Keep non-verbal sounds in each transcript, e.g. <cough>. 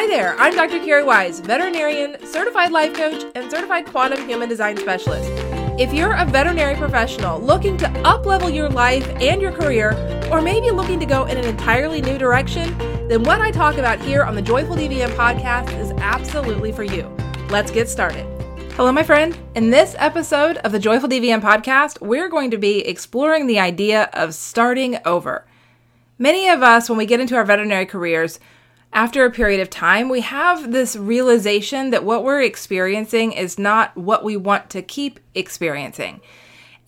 Hi there, I'm Dr. Cari Wise, veterinarian, certified life coach, and certified quantum human design specialist. If you're a veterinary professional looking to uplevel your life and your career, or maybe looking to go in an entirely new direction, then what I talk about here on the Joyful DVM podcast is absolutely for you. Let's get started. Hello, my friend. In this episode of the Joyful DVM podcast, we're going to be exploring the idea of starting over. Many of us, when we get into our veterinary careers, after a period of time, we have this realization that what we're experiencing is not what we want to keep experiencing.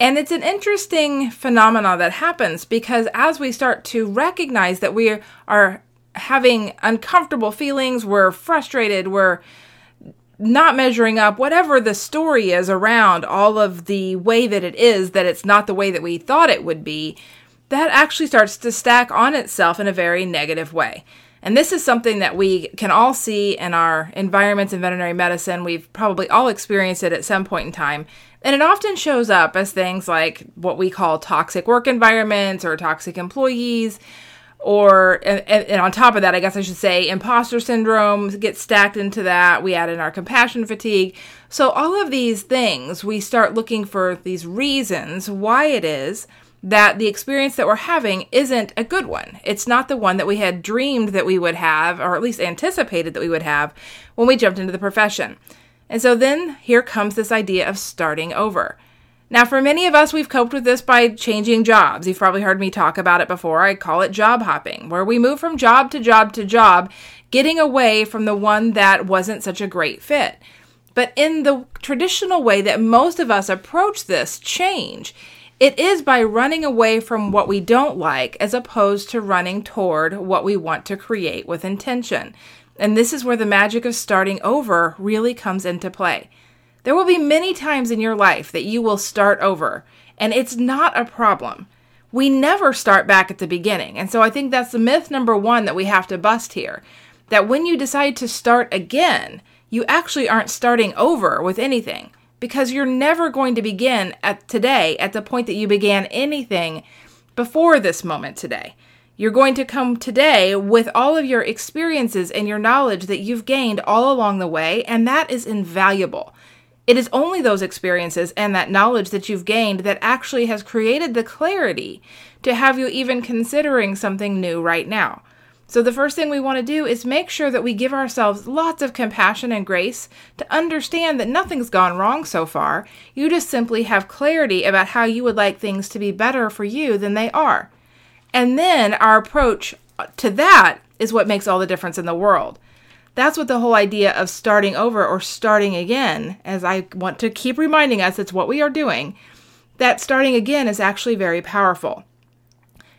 And it's an interesting phenomenon that happens because as we start to recognize that we are having uncomfortable feelings, we're frustrated, we're not measuring up, whatever the story is around all of the way that it is, that it's not the way that we thought it would be, that actually starts to stack on itself in a very negative way. And this is something that we can all see in our environments in veterinary medicine. We've probably all experienced it at some point in time. And it often shows up as things like what we call toxic work environments or toxic employees. Or, and, and on top of that, I guess I should say, imposter syndrome gets stacked into that. We add in our compassion fatigue. So, all of these things, we start looking for these reasons why it is that the experience that we're having isn't a good one. It's not the one that we had dreamed that we would have, or at least anticipated that we would have when we jumped into the profession. And so then here comes this idea of starting over. Now, for many of us, we've coped with this by changing jobs. You've probably heard me talk about it before. I call it job hopping, where we move from job to job to job, getting away from the one that wasn't such a great fit. But in the traditional way that most of us approach this change, it is by running away from what we don't like as opposed to running toward what we want to create with intention. And this is where the magic of starting over really comes into play. There will be many times in your life that you will start over, and it's not a problem. We never start back at the beginning. And so I think that's the myth number one that we have to bust here that when you decide to start again, you actually aren't starting over with anything because you're never going to begin at today at the point that you began anything before this moment today. You're going to come today with all of your experiences and your knowledge that you've gained all along the way, and that is invaluable. It is only those experiences and that knowledge that you've gained that actually has created the clarity to have you even considering something new right now. So, the first thing we want to do is make sure that we give ourselves lots of compassion and grace to understand that nothing's gone wrong so far. You just simply have clarity about how you would like things to be better for you than they are. And then our approach to that is what makes all the difference in the world. That's what the whole idea of starting over or starting again, as I want to keep reminding us, it's what we are doing, that starting again is actually very powerful.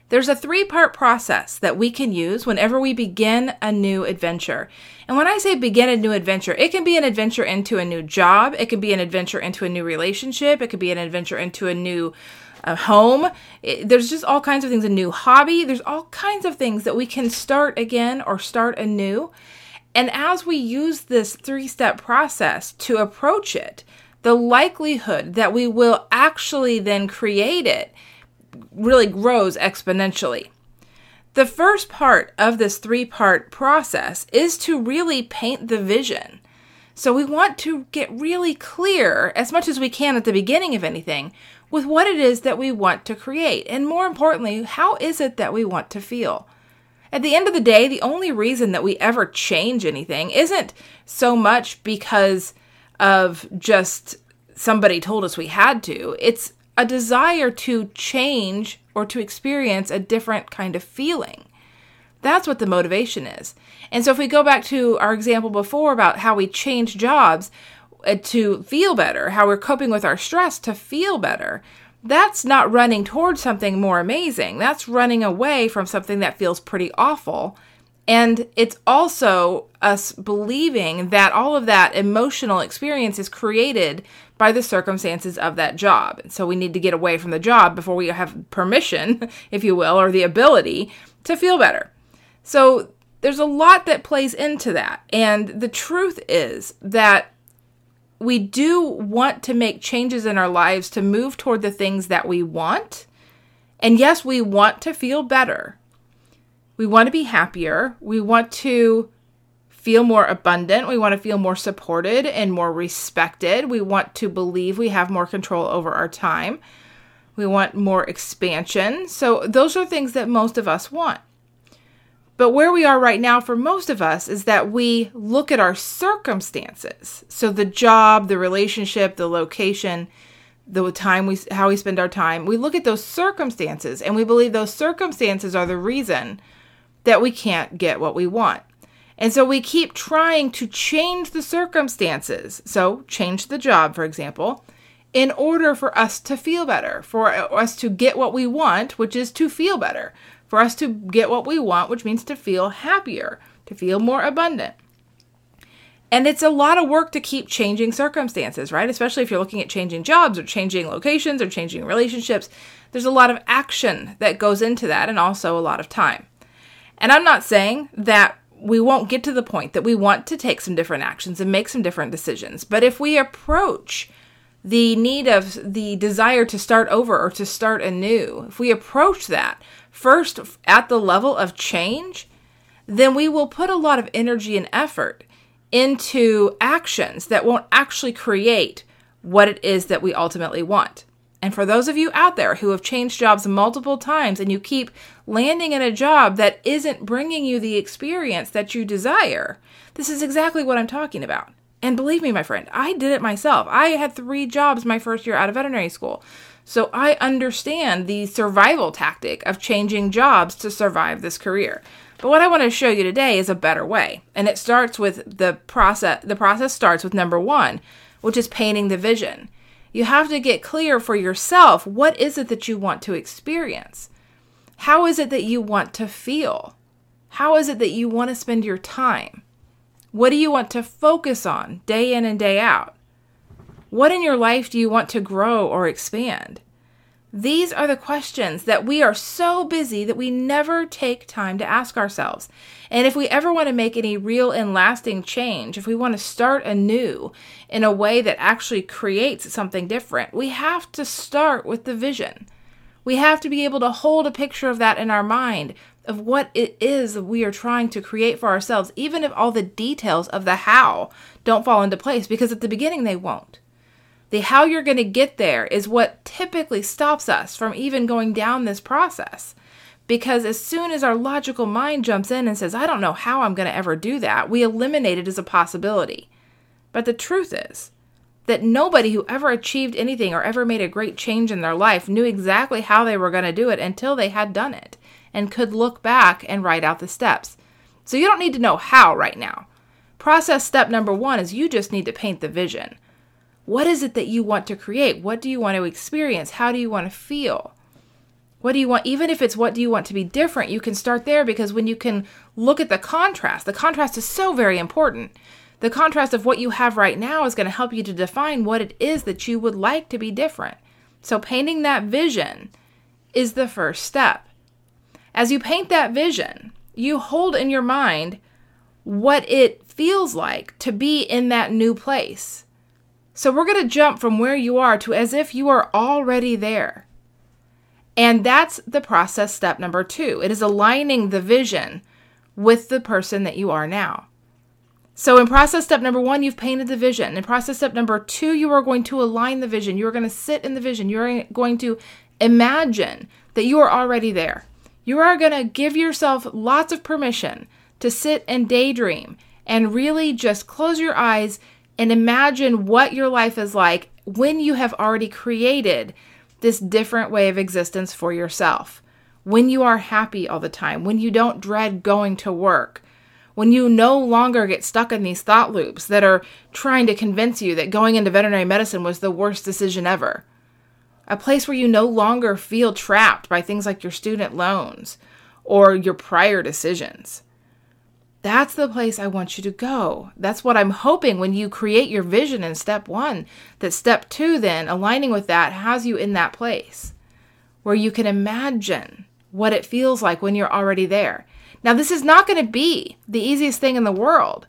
There's a three part process that we can use whenever we begin a new adventure. And when I say begin a new adventure, it can be an adventure into a new job, it can be an adventure into a new relationship, it could be an adventure into a new uh, home. It, there's just all kinds of things, a new hobby. There's all kinds of things that we can start again or start anew. And as we use this three step process to approach it, the likelihood that we will actually then create it really grows exponentially. The first part of this three part process is to really paint the vision. So we want to get really clear, as much as we can at the beginning of anything, with what it is that we want to create. And more importantly, how is it that we want to feel? At the end of the day, the only reason that we ever change anything isn't so much because of just somebody told us we had to. It's a desire to change or to experience a different kind of feeling. That's what the motivation is. And so, if we go back to our example before about how we change jobs uh, to feel better, how we're coping with our stress to feel better, that's not running towards something more amazing. That's running away from something that feels pretty awful. And it's also us believing that all of that emotional experience is created by the circumstances of that job. So we need to get away from the job before we have permission, <laughs> if you will, or the ability to feel better. So there's a lot that plays into that. And the truth is that we do want to make changes in our lives to move toward the things that we want. And yes, we want to feel better. We want to be happier. We want to feel more abundant. We want to feel more supported and more respected. We want to believe we have more control over our time. We want more expansion. So, those are things that most of us want. But where we are right now for most of us is that we look at our circumstances. So, the job, the relationship, the location, the time we how we spend our time we look at those circumstances and we believe those circumstances are the reason that we can't get what we want. And so we keep trying to change the circumstances. So change the job for example in order for us to feel better for uh, us to get what we want which is to feel better for us to get what we want which means to feel happier to feel more abundant and it's a lot of work to keep changing circumstances, right? Especially if you're looking at changing jobs or changing locations or changing relationships. There's a lot of action that goes into that and also a lot of time. And I'm not saying that we won't get to the point that we want to take some different actions and make some different decisions. But if we approach the need of the desire to start over or to start anew, if we approach that first at the level of change, then we will put a lot of energy and effort into actions that won't actually create what it is that we ultimately want. And for those of you out there who have changed jobs multiple times and you keep landing in a job that isn't bringing you the experience that you desire, this is exactly what I'm talking about. And believe me, my friend, I did it myself. I had three jobs my first year out of veterinary school. So I understand the survival tactic of changing jobs to survive this career. But what I want to show you today is a better way. And it starts with the process the process starts with number 1, which is painting the vision. You have to get clear for yourself what is it that you want to experience? How is it that you want to feel? How is it that you want to spend your time? What do you want to focus on day in and day out? What in your life do you want to grow or expand? These are the questions that we are so busy that we never take time to ask ourselves. And if we ever want to make any real and lasting change, if we want to start anew in a way that actually creates something different, we have to start with the vision. We have to be able to hold a picture of that in our mind of what it is we are trying to create for ourselves, even if all the details of the how don't fall into place, because at the beginning they won't. The how you're going to get there is what typically stops us from even going down this process. Because as soon as our logical mind jumps in and says, I don't know how I'm going to ever do that, we eliminate it as a possibility. But the truth is that nobody who ever achieved anything or ever made a great change in their life knew exactly how they were going to do it until they had done it and could look back and write out the steps. So you don't need to know how right now. Process step number one is you just need to paint the vision. What is it that you want to create? What do you want to experience? How do you want to feel? What do you want? Even if it's what do you want to be different, you can start there because when you can look at the contrast, the contrast is so very important. The contrast of what you have right now is going to help you to define what it is that you would like to be different. So, painting that vision is the first step. As you paint that vision, you hold in your mind what it feels like to be in that new place. So we're going to jump from where you are to as if you are already there. And that's the process step number two. It is aligning the vision with the person that you are now. So, in process step number one, you've painted the vision. In process step number two, you are going to align the vision. You are going to sit in the vision. You're going to imagine that you are already there. You are going to give yourself lots of permission to sit and daydream and really just close your eyes and imagine what your life is like when you have already created this different way of existence for yourself. When you are happy all the time, when you don't dread going to work, when you no longer get stuck in these thought loops that are trying to convince you that going into veterinary medicine was the worst decision ever. A place where you no longer feel trapped by things like your student loans or your prior decisions. That's the place I want you to go. That's what I'm hoping when you create your vision in step one, that step two, then aligning with that, has you in that place where you can imagine what it feels like when you're already there. Now, this is not going to be the easiest thing in the world.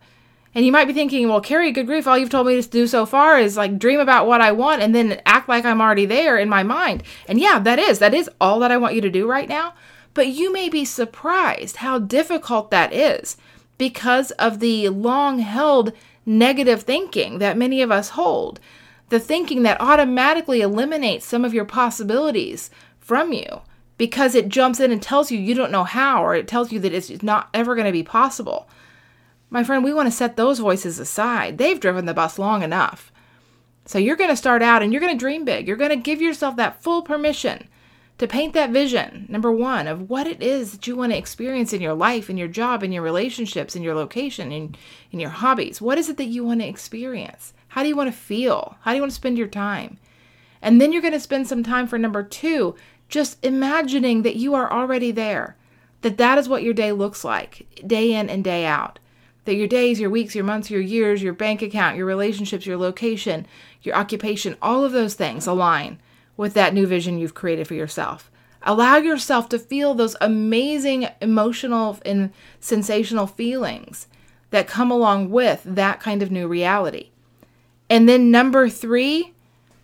And you might be thinking, well, Cari, good grief, all you've told me to do so far is like dream about what I want and then act like I'm already there in my mind. And yeah, that is, that is all that I want you to do right now. But you may be surprised how difficult that is because of the long held negative thinking that many of us hold. The thinking that automatically eliminates some of your possibilities from you because it jumps in and tells you you don't know how, or it tells you that it's not ever going to be possible. My friend, we want to set those voices aside. They've driven the bus long enough. So you're going to start out and you're going to dream big. You're going to give yourself that full permission to paint that vision, number one, of what it is that you want to experience in your life, in your job, in your relationships, in your location, in, in your hobbies. What is it that you want to experience? How do you want to feel? How do you want to spend your time? And then you're going to spend some time for number two, just imagining that you are already there, that that is what your day looks like, day in and day out. That your days, your weeks, your months, your years, your bank account, your relationships, your location, your occupation, all of those things align with that new vision you've created for yourself. Allow yourself to feel those amazing emotional and sensational feelings that come along with that kind of new reality. And then, number three,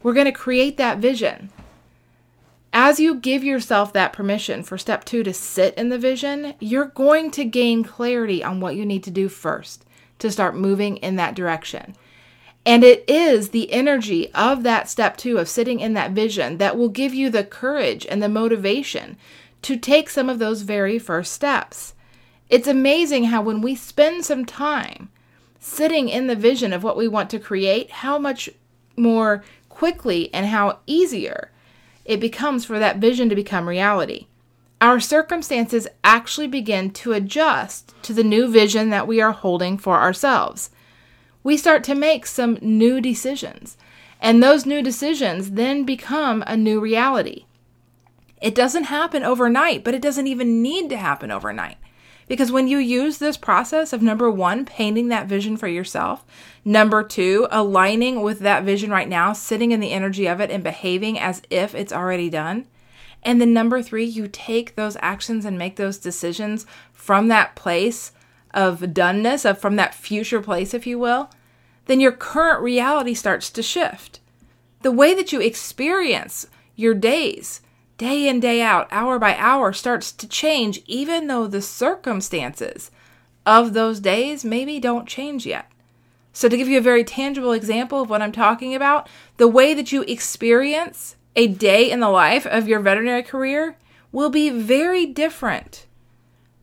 we're going to create that vision. As you give yourself that permission for step two to sit in the vision, you're going to gain clarity on what you need to do first to start moving in that direction. And it is the energy of that step two of sitting in that vision that will give you the courage and the motivation to take some of those very first steps. It's amazing how when we spend some time sitting in the vision of what we want to create, how much more quickly and how easier it becomes for that vision to become reality. Our circumstances actually begin to adjust to the new vision that we are holding for ourselves we start to make some new decisions. And those new decisions then become a new reality. It doesn't happen overnight, but it doesn't even need to happen overnight. Because when you use this process of number one, painting that vision for yourself, number two, aligning with that vision right now, sitting in the energy of it and behaving as if it's already done, and then number three, you take those actions and make those decisions from that place of doneness, of from that future place, if you will, then your current reality starts to shift. The way that you experience your days, day in, day out, hour by hour, starts to change, even though the circumstances of those days maybe don't change yet. So, to give you a very tangible example of what I'm talking about, the way that you experience a day in the life of your veterinary career will be very different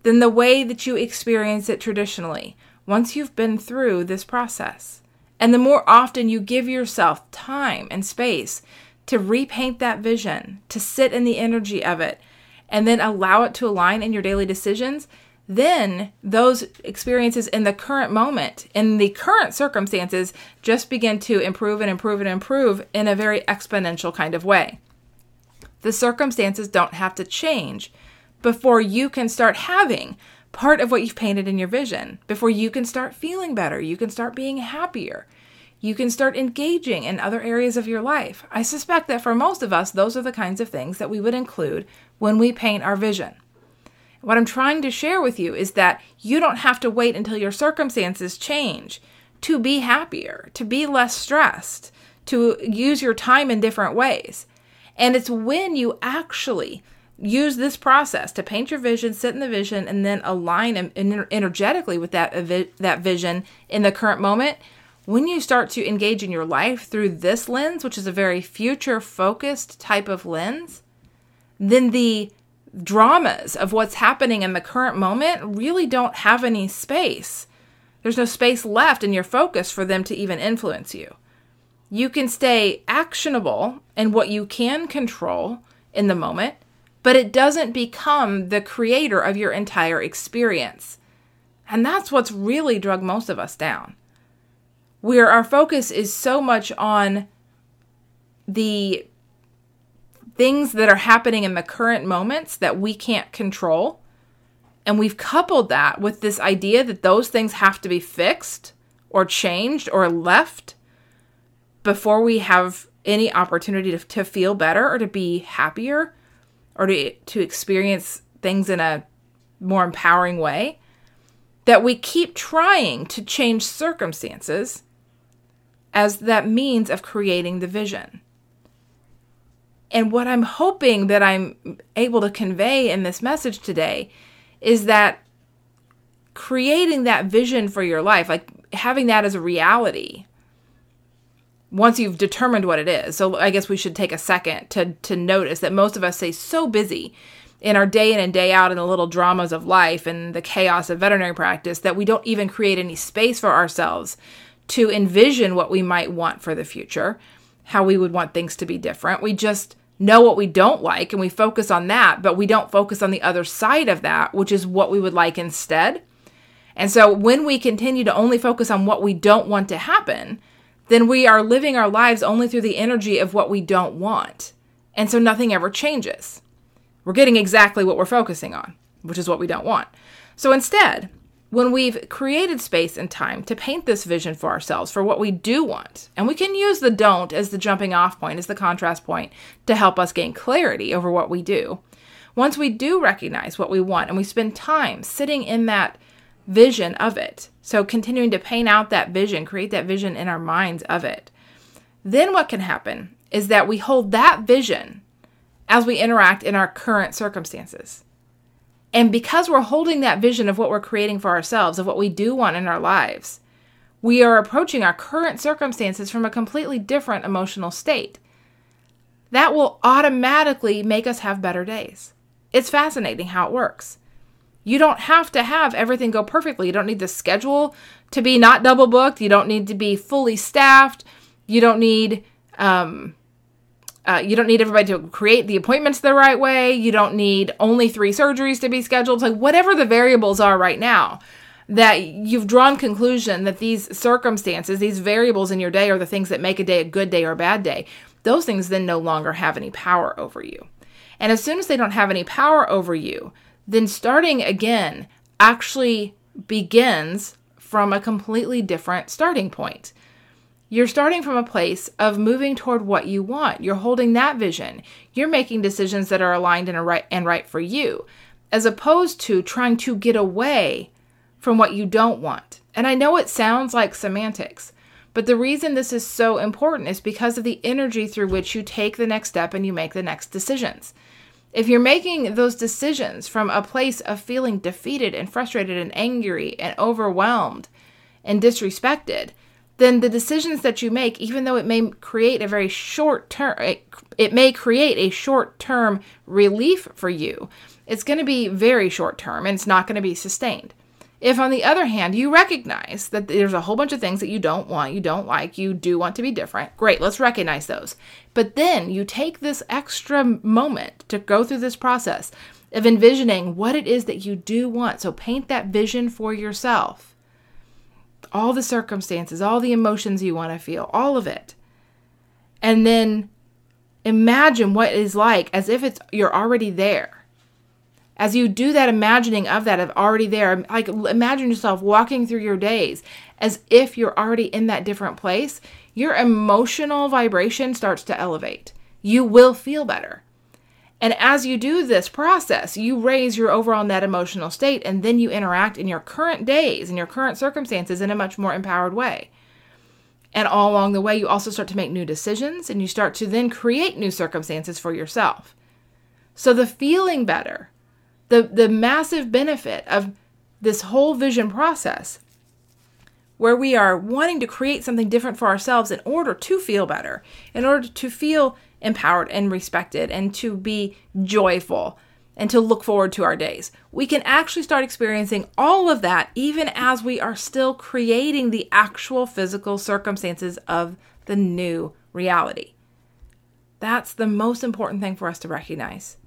than the way that you experience it traditionally once you've been through this process. And the more often you give yourself time and space to repaint that vision, to sit in the energy of it, and then allow it to align in your daily decisions, then those experiences in the current moment, in the current circumstances, just begin to improve and improve and improve in a very exponential kind of way. The circumstances don't have to change before you can start having part of what you've painted in your vision, before you can start feeling better, you can start being happier. You can start engaging in other areas of your life. I suspect that for most of us, those are the kinds of things that we would include when we paint our vision. What I'm trying to share with you is that you don't have to wait until your circumstances change to be happier, to be less stressed, to use your time in different ways. And it's when you actually use this process to paint your vision, sit in the vision, and then align energetically with that, that vision in the current moment. When you start to engage in your life through this lens, which is a very future focused type of lens, then the dramas of what's happening in the current moment really don't have any space. There's no space left in your focus for them to even influence you. You can stay actionable in what you can control in the moment but it doesn't become the creator of your entire experience. And that's what's really drug most of us down. Where our focus is so much on the things that are happening in the current moments that we can't control. And we've coupled that with this idea that those things have to be fixed or changed or left before we have any opportunity to, to feel better or to be happier or to, to experience things in a more empowering way, that we keep trying to change circumstances as that means of creating the vision. And what I'm hoping that I'm able to convey in this message today is that creating that vision for your life, like having that as a reality, once you've determined what it is. So I guess we should take a second to to notice that most of us stay so busy in our day in and day out in the little dramas of life and the chaos of veterinary practice that we don't even create any space for ourselves to envision what we might want for the future, how we would want things to be different. We just know what we don't like and we focus on that, but we don't focus on the other side of that, which is what we would like instead. And so when we continue to only focus on what we don't want to happen, then we are living our lives only through the energy of what we don't want. And so nothing ever changes. We're getting exactly what we're focusing on, which is what we don't want. So instead, when we've created space and time to paint this vision for ourselves for what we do want, and we can use the don't as the jumping off point, as the contrast point to help us gain clarity over what we do. Once we do recognize what we want and we spend time sitting in that vision of it. So, continuing to paint out that vision, create that vision in our minds of it. Then, what can happen is that we hold that vision as we interact in our current circumstances. And because we're holding that vision of what we're creating for ourselves, of what we do want in our lives, we are approaching our current circumstances from a completely different emotional state. That will automatically make us have better days. It's fascinating how it works. You don't have to have everything go perfectly. You don't need the schedule to be not double booked. You don't need to be fully staffed. You don't need um, uh, you don't need everybody to create the appointments the right way. You don't need only three surgeries to be scheduled. Like whatever the variables are right now, that you've drawn conclusion that these circumstances, these variables in your day, are the things that make a day a good day or a bad day. Those things then no longer have any power over you. And as soon as they don't have any power over you, then starting again actually begins from a completely different starting point. You're starting from a place of moving toward what you want. You're holding that vision. You're making decisions that are aligned and right and right for you, as opposed to trying to get away from what you don't want. And I know it sounds like semantics, but the reason this is so important is because of the energy through which you take the next step and you make the next decisions. If you're making those decisions from a place of feeling defeated and frustrated and angry and overwhelmed and disrespected, then the decisions that you make, even though it may create a very short term, it, it may create a short term relief for you, it's going to be very short term and it's not going to be sustained. If, on the other hand, you recognize that there's a whole bunch of things that you don't want, you don't like, you do want to be different, great, let's recognize those. But then you take this extra moment to go through this process of envisioning what it is that you do want. So paint that vision for yourself. All the circumstances, all the emotions you want to feel, all of it. And then imagine what it is like as if it's you're already there. As you do that imagining of that of already there like imagine yourself walking through your days as if you're already in that different place your emotional vibration starts to elevate. You will feel better and as you do this process you raise your overall net emotional state and then you interact in your current days and your current circumstances in a much more empowered way. And all along the way you also start to make new decisions and you start to then create new circumstances for yourself. So the feeling better the, the massive benefit of this whole vision process where we are wanting to create something different for ourselves in order to feel better, in order to feel empowered and respected, and to be joyful and to look forward to our days. We can actually start experiencing all of that even as we are still creating the actual physical circumstances of the new reality. That's the most important thing for us to recognize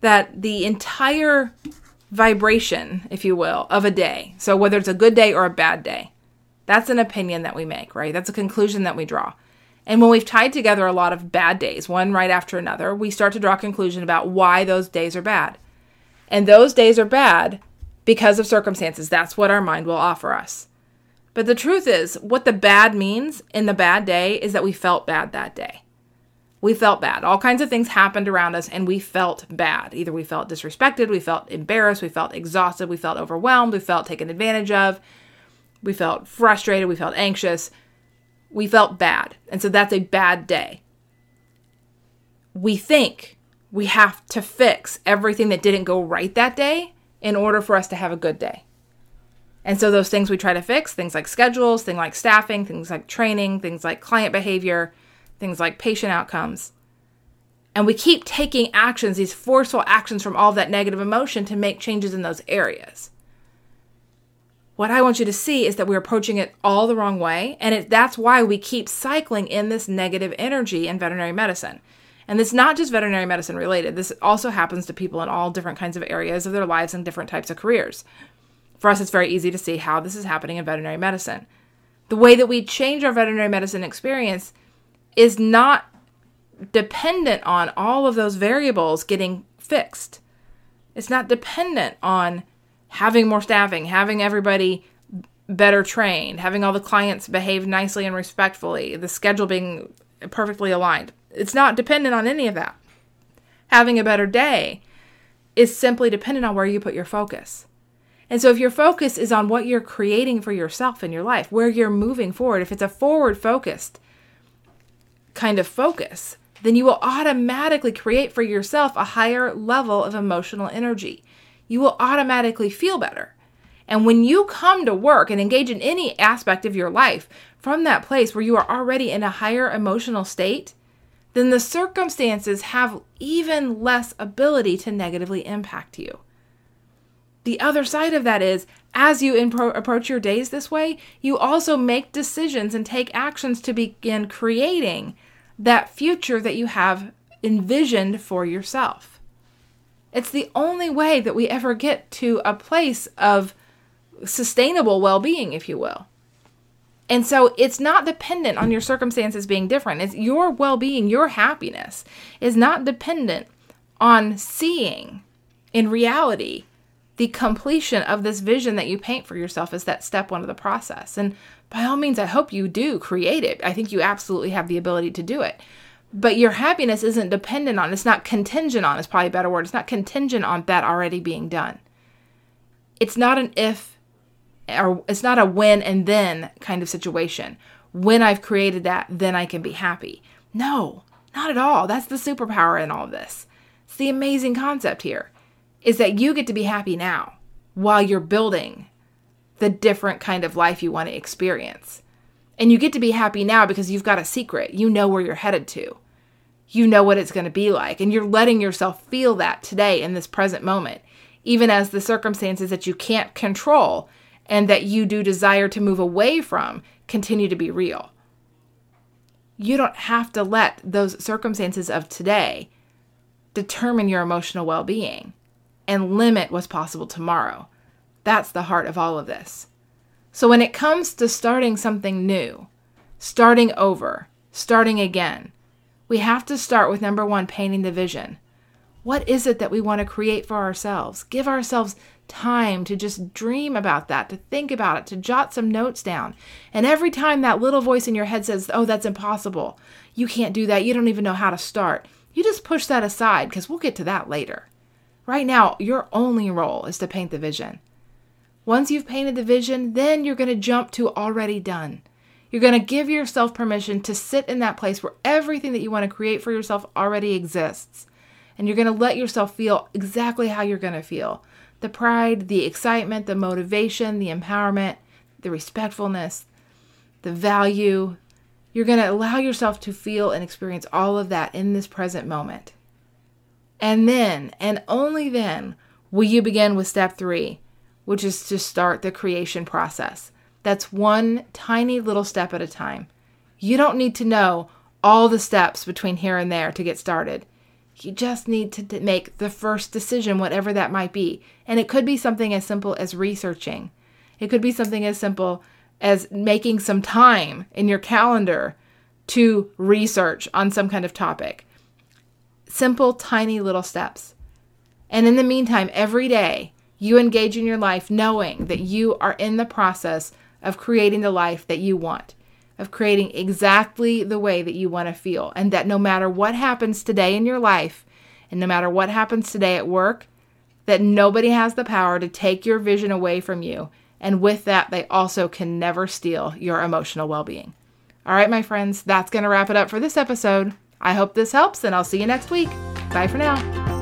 that the entire vibration, if you will, of a day, so whether it's a good day or a bad day, that's an opinion that we make, right? That's a conclusion that we draw. And when we've tied together a lot of bad days, one right after another, we start to draw conclusion about why those days are bad. And those days are bad because of circumstances. That's what our mind will offer us. But the truth is, what the bad means in the bad day is that we felt bad that day we felt bad. All kinds of things happened around us and we felt bad. Either we felt disrespected, we felt embarrassed, we felt exhausted, we felt overwhelmed, we felt taken advantage of, we felt frustrated, we felt anxious, we felt bad. And so that's a bad day. We think we have to fix everything that didn't go right that day in order for us to have a good day. And so those things we try to fix, things like schedules, things like staffing, things like training, things like client behavior, things like patient outcomes. And we keep taking actions, these forceful actions from all that negative emotion to make changes in those areas. What I want you to see is that we're approaching it all the wrong way. And it, that's why we keep cycling in this negative energy in veterinary medicine. And it's not just veterinary medicine related. This also happens to people in all different kinds of areas of their lives and different types of careers for us, it's very easy to see how this is happening in veterinary medicine. The way that we change our veterinary medicine experience is not dependent on all of those variables getting fixed. It's not dependent on having more staffing, having everybody better trained, having all the clients behave nicely and respectfully, the schedule being perfectly aligned. It's not dependent on any of that. Having a better day is simply dependent on where you put your focus. And so if your focus is on what you're creating for yourself in your life, where you're moving forward, if it's a forward focused kind of focus, then you will automatically create for yourself a higher level of emotional energy. You will automatically feel better. And when you come to work and engage in any aspect of your life from that place where you are already in a higher emotional state, then the circumstances have even less ability to negatively impact you. The other side of that is, as you impro- approach your days this way, you also make decisions and take actions to begin creating that future that you have envisioned for yourself. It's the only way that we ever get to a place of sustainable well being, if you will. And so it's not dependent on your circumstances being different. It's your well being, your happiness is not dependent on seeing in reality the completion of this vision that you paint for yourself is that step one of the process. And by all means, I hope you do create it. I think you absolutely have the ability to do it. But your happiness isn't dependent on, it's not contingent on, it's probably a better word. It's not contingent on that already being done. It's not an if or it's not a when and then kind of situation. When I've created that, then I can be happy. No, not at all. That's the superpower in all of this. It's the amazing concept here is that you get to be happy now while you're building the different kind of life you want to experience. And you get to be happy now because you've got a secret. You know where you're headed to. You know what it's going to be like. And you're letting yourself feel that today in this present moment, even as the circumstances that you can't control and that you do desire to move away from continue to be real. You don't have to let those circumstances of today determine your emotional well being and limit what's possible tomorrow. That's the heart of all of this. So when it comes to starting something new, starting over, starting again, we have to start with number one, painting the vision. What is it that we want to create for ourselves? Give ourselves time to just dream about that, to think about it, to jot some notes down. And every time that little voice in your head says, Oh, that's impossible, you can't do that, you don't even know how to start, you just push that aside because we'll get to that later. Right now, your only role is to paint the vision. Once you've painted the vision, then you're going to jump to already done. You're going to give yourself permission to sit in that place where everything that you want to create for yourself already exists. And you're going to let yourself feel exactly how you're going to feel the pride, the excitement, the motivation, the empowerment, the respectfulness, the value. You're going to allow yourself to feel and experience all of that in this present moment. And then, and only then, will you begin with step three, which is to start the creation process. That's one tiny little step at a time. You don't need to know all the steps between here and there to get started. You just need to make the first decision, whatever that might be. And it could be something as simple as researching, it could be something as simple as making some time in your calendar to research on some kind of topic simple, tiny little steps. And in the meantime, every day, you engage in your life knowing that you are in the process of creating the life that you want, of creating exactly the way that you want to feel. And that no matter what happens today in your life, and no matter what happens today at work, that nobody has the power to take your vision away from you. And with that, they also can never steal your emotional well being. All right, my friends, that's going to wrap it up for this episode. I hope this helps, and I'll see you next week. Bye for now.